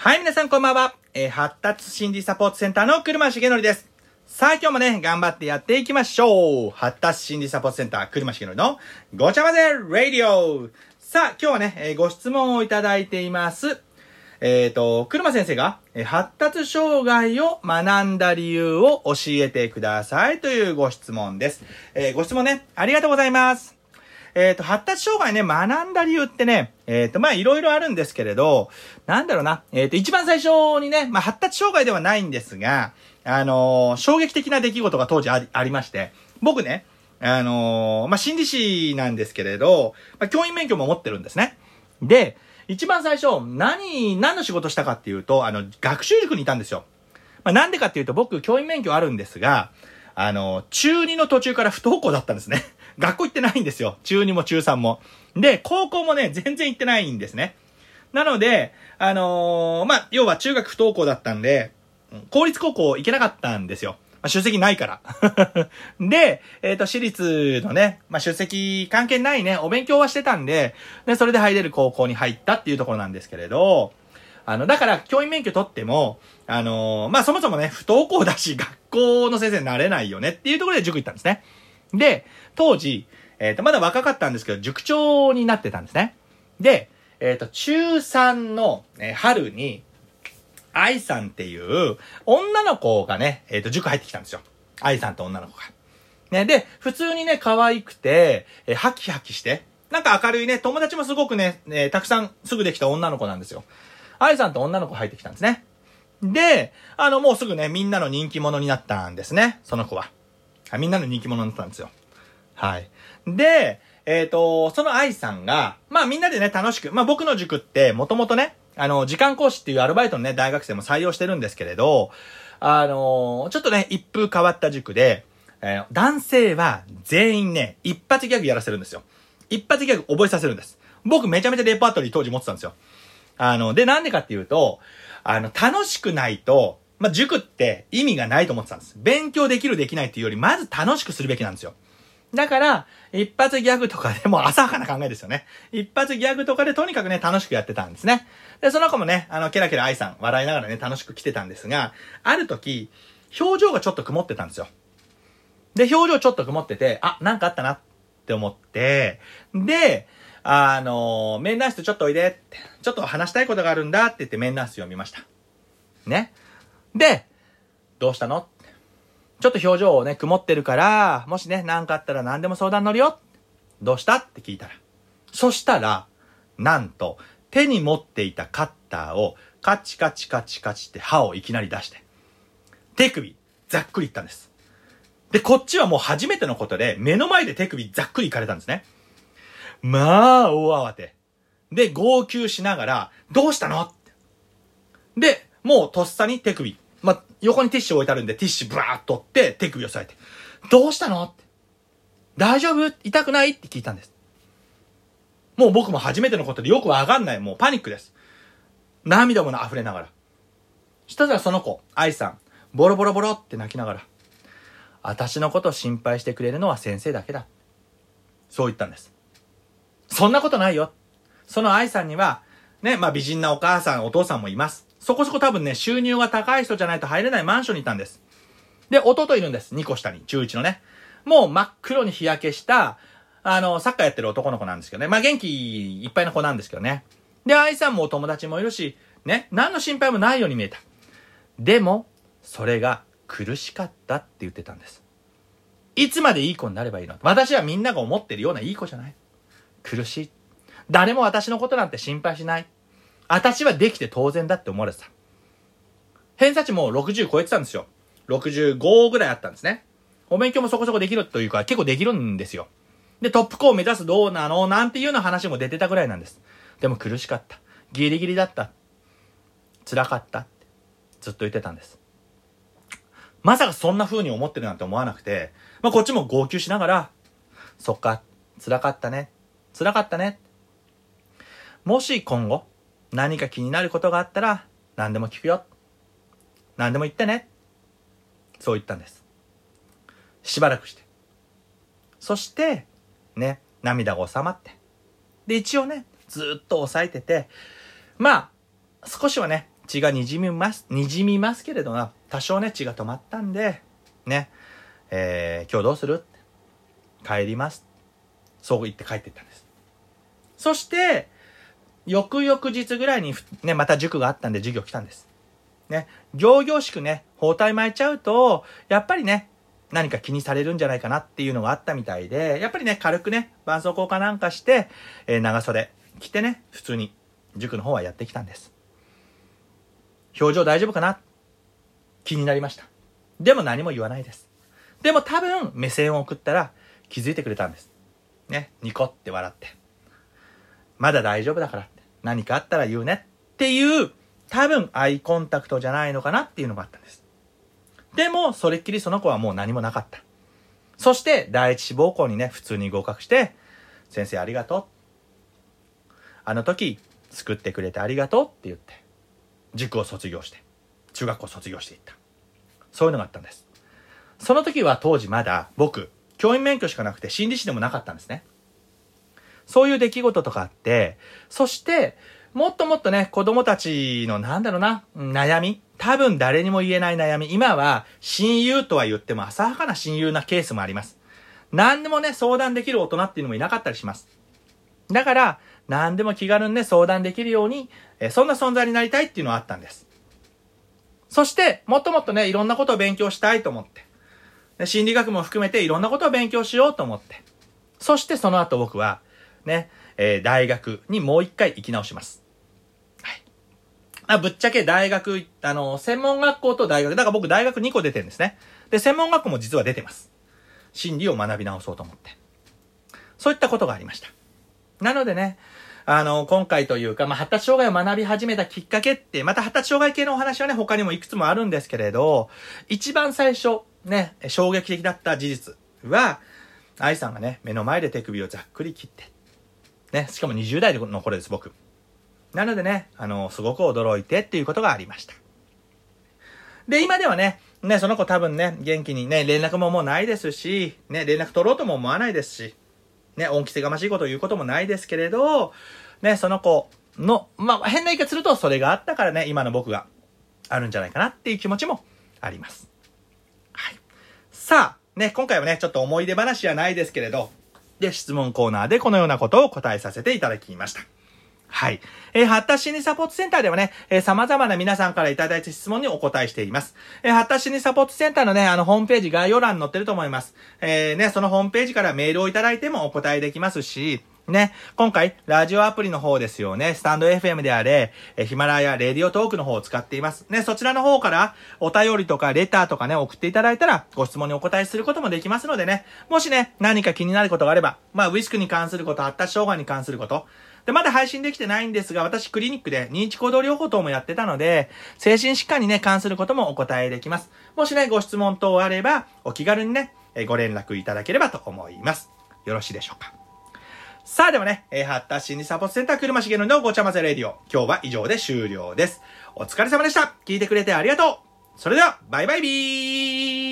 はい、皆さんこんばんは。えー発達心理サポートセンターの車重則です。さあ、今日もね、頑張ってやっていきましょう。発達心理サポートセンター、車重則のごちゃ混ぜラディオ。さあ、今日はね、えーご質問をいただいています。えっ、と、車先生が、え発達障害を学んだ理由を教えてくださいというご質問です。えご質問ね、ありがとうございます。えっ、と、発達障害ね、学んだ理由ってね、えっ、と、まあ、いろいろあるんですけれど、なんだろうな、えっ、と、一番最初にね、まあ、発達障害ではないんですが、あの衝撃的な出来事が当時ありありまして、僕ね、あのまあ、心理師なんですけれど、まあ、教員免許も持ってるんですね。で、一番最初、何、何の仕事したかっていうと、あの、学習塾にいたんですよ。まあ、なんでかっていうと、僕、教員免許あるんですが、あの、中2の途中から不登校だったんですね。学校行ってないんですよ。中2も中3も。で、高校もね、全然行ってないんですね。なので、あのーまあ、要は中学不登校だったんで、公立高校行けなかったんですよ。まあ、出席ないから。で、えっ、と、私立のね、まあ、出席関係ないね、お勉強はしてたんで、で、それで入れる高校に入ったっていうところなんですけれど、あの、だから、教員免許取っても、あのーまあ、そもそもね、不登校だし、学校の先生になれないよねっていうところで塾行ったんですね。で、当時、えっ、と、まだ若かったんですけど、塾長になってたんですね。で、えっ、と、中3の、えー春に、愛さんっていう女の子がね、えっ、と、塾入ってきたんですよ。愛さんって女の子が。ね、で、普通にね、可愛くて、えハキハキして、なんか明るいね、友達もすごくね、えーたくさんすぐできた女の子なんですよ。愛さんと女の子入ってきたんですね。で、あの、もうすぐね、みんなの人気者になったんですね、その子は。あみんなの人気者になったんですよ。はい。で、えっ、と、その愛さんが、まあみんなでね、楽しく、まあ僕の塾って、もともとね、あの、時間講師っていうアルバイトのね、大学生も採用してるんですけれど、あの、ちょっとね、一風変わった塾で、えー男性は全員ね、一発ギャグやらせるんですよ。一発ギャグ覚えさせるんです。僕めちゃめちゃレパートリー当時持ってたんですよ。あの、で、なんでかっていうと、あの、楽しくないと、まあ、塾って意味がないと思ってたんです。勉強できるできないっていうより、まず楽しくするべきなんですよ。だから、一発ギャグとかでも浅はかな考えですよね。一発ギャグとかでとにかくね、楽しくやってたんですね。で、その子もね、あの、ケラケラ愛さん、笑いながらね、楽しく来てたんですが、ある時、表情がちょっと曇ってたんですよ。で、表情ちょっと曇ってて、あ、なんかあったなって思って、で、あの、面談室ちょっとおいでって、ちょっと話したいことがあるんだって言って面談室読みました。ね。で、どうしたの？ちょっと表情をね、曇ってるから、もしね、何かあったら何でも相談乗るよ。どうした？って聞いたら。そしたら、なんと、手に持っていたカッターを、カチカチカチカチって歯をいきなり出して、手首、ざっくりいったんです。で、こっちはもう初めてのことで、目の前で手首ざっくりいかれたんですね。まあ、大慌て。で、号泣しながら、どうしたの？ってで、もうとっさに手首。横にティッシュ置いてあるんで、ティッシュブラーっと取って、手首を押さえて。どうしたのって大丈夫？痛くない？って聞いたんです。もう僕も初めてのことでよくわかんない。もうパニックです。涙も溢れながら。したらその子、愛さん、ボロボロボロって泣きながら、私のことを心配してくれるのは先生だけだ。そう言ったんです。そんなことないよ。その愛さんには、ね、まあ美人なお母さん、お父さんもいます。そこそこ多分ね、収入が高い人じゃないと入れないマンションにいたんです。で、弟いるんです。2個下に、中1のね。もう真っ黒に日焼けした、あの、サッカーやってる男の子なんですけどね。まあ元気いっぱいの子なんですけどね。で、愛さんもお友達もいるし、ね、何の心配もないように見えた。でも、それが苦しかったって言ってたんです。いつまでいい子になればいいの？私はみんなが思ってるようないい子じゃない。苦しい。誰も私のことなんて心配しない。私はできて当然だって思われてた。偏差値も60超えてたんですよ。65ぐらいあったんですね。お勉強もそこそこできるというか、結構できるんですよ。で、トップ校を目指すどうなのなんていうような話も出てたぐらいなんです。でも苦しかった。ギリギリだった。辛かったって。ずっと言ってたんです。まさかそんな風に思ってるなんて思わなくて、まあこっちも号泣しながら、そっか、辛かったね。辛かったね。もし今後、何か気になることがあったら、何でも聞くよ。何でも言ってね。そう言ったんです。しばらくして。そして、ね、涙が収まって。で、一応ね、ずっと抑えてて、まあ、少しはね、血が滲みます、滲みますけれども、多少ね、血が止まったんで、ね、えー、今日どうする？帰ります。そう言って帰っていったんです。そして、翌々日ぐらいに、ね、また塾があったんで授業来たんです。ね、行々しくね、包帯巻いちゃうと、やっぱりね、何か気にされるんじゃないかなっていうのがあったみたいで、やっぱりね、軽くね、絆創膏かなんかして、えー長袖着てね、普通に塾の方はやってきたんです。表情大丈夫かな？気になりました。でも何も言わないです。でも多分目線を送ったら気づいてくれたんです。ね、ニコって笑って。まだ大丈夫だから。何かあったら言うねっていう多分アイコンタクトじゃないのかなっていうのがあったんです。でも、それっきりその子はもう何もなかった。そして、第一志望校にね、普通に合格して、先生ありがとう。あの時、救ってくれてありがとうって言って、塾を卒業して、中学校卒業していった。そういうのがあったんです。その時は当時まだ僕、教員免許しかなくて心理師でもなかったんですね。そういう出来事とかあって、そして、もっともっとね、子供たちのなんだろうな、悩み多分誰にも言えない悩み。今は親友とは言っても浅はかな親友なケースもあります。何でもね、相談できる大人っていうのもいなかったりします。だから、何でも気軽にね、相談できるように、えそんな存在になりたいっていうのはあったんです。そして、もっともっとね、いろんなことを勉強したいと思って。心理学も含めていろんなことを勉強しようと思って。そしてその後僕は、ね、えー大学にもう一回行き直します。はい。あぶっちゃけ大学、あの、専門学校と大学、だから僕大学2個出てるんですね。で、専門学校も実は出てます。心理を学び直そうと思って。そういったことがありました。なのでね、あの、今回というか、まあ、発達障害を学び始めたきっかけって、また発達障害系のお話はね、他にもいくつもあるんですけれど、一番最初、ね、衝撃的だった事実は、愛さんがね、目の前で手首をざっくり切って、ね、しかも20代の頃です、僕。なのでね、あの、すごく驚いてっていうことがありました。で、今ではね、ね、その子多分ね、元気にね、連絡ももうないですし、ね、連絡取ろうとも思わないですし、ね、恩着せがましいことを言うこともないですけれど、ね、その子の、まあ、変な言い方すると、それがあったからね、今の僕があるんじゃないかなっていう気持ちもあります。はい。さあ、ね、今回はね、ちょっと思い出話はないですけれど、で、質問コーナーでこのようなことを答えさせていただきました。はい。えー発達心理サポートセンターではね、えー様々な皆さんからいただいた質問にお答えしています。えー発達心理サポートセンターのね、あの、ホームページ概要欄に載ってると思います。えーね、そのホームページからメールをいただいてもお答えできますし、ね、今回、ラジオアプリの方ですよね、スタンド FM であれ、えヒマラヤ、レディオトークの方を使っています。ね、そちらの方から、お便りとかレターとかね、送っていただいたら、ご質問にお答えすることもできますのでね、もしね、何か気になることがあれば、まあ、ウィスクに関すること、発達障害に関すること、で、まだ配信できてないんですが、私クリニックで認知行動療法等もやってたので、精神疾患にね、関することもお答えできます。もしね、ご質問等あれば、お気軽にね、えご連絡いただければと思います。よろしいでしょうか。さあでもね、えー発達心理サポートセンター車重のごちゃまぜレディオ。今日は以上で終了です。お疲れ様でした。聞いてくれてありがとう。それでは、バイバイビー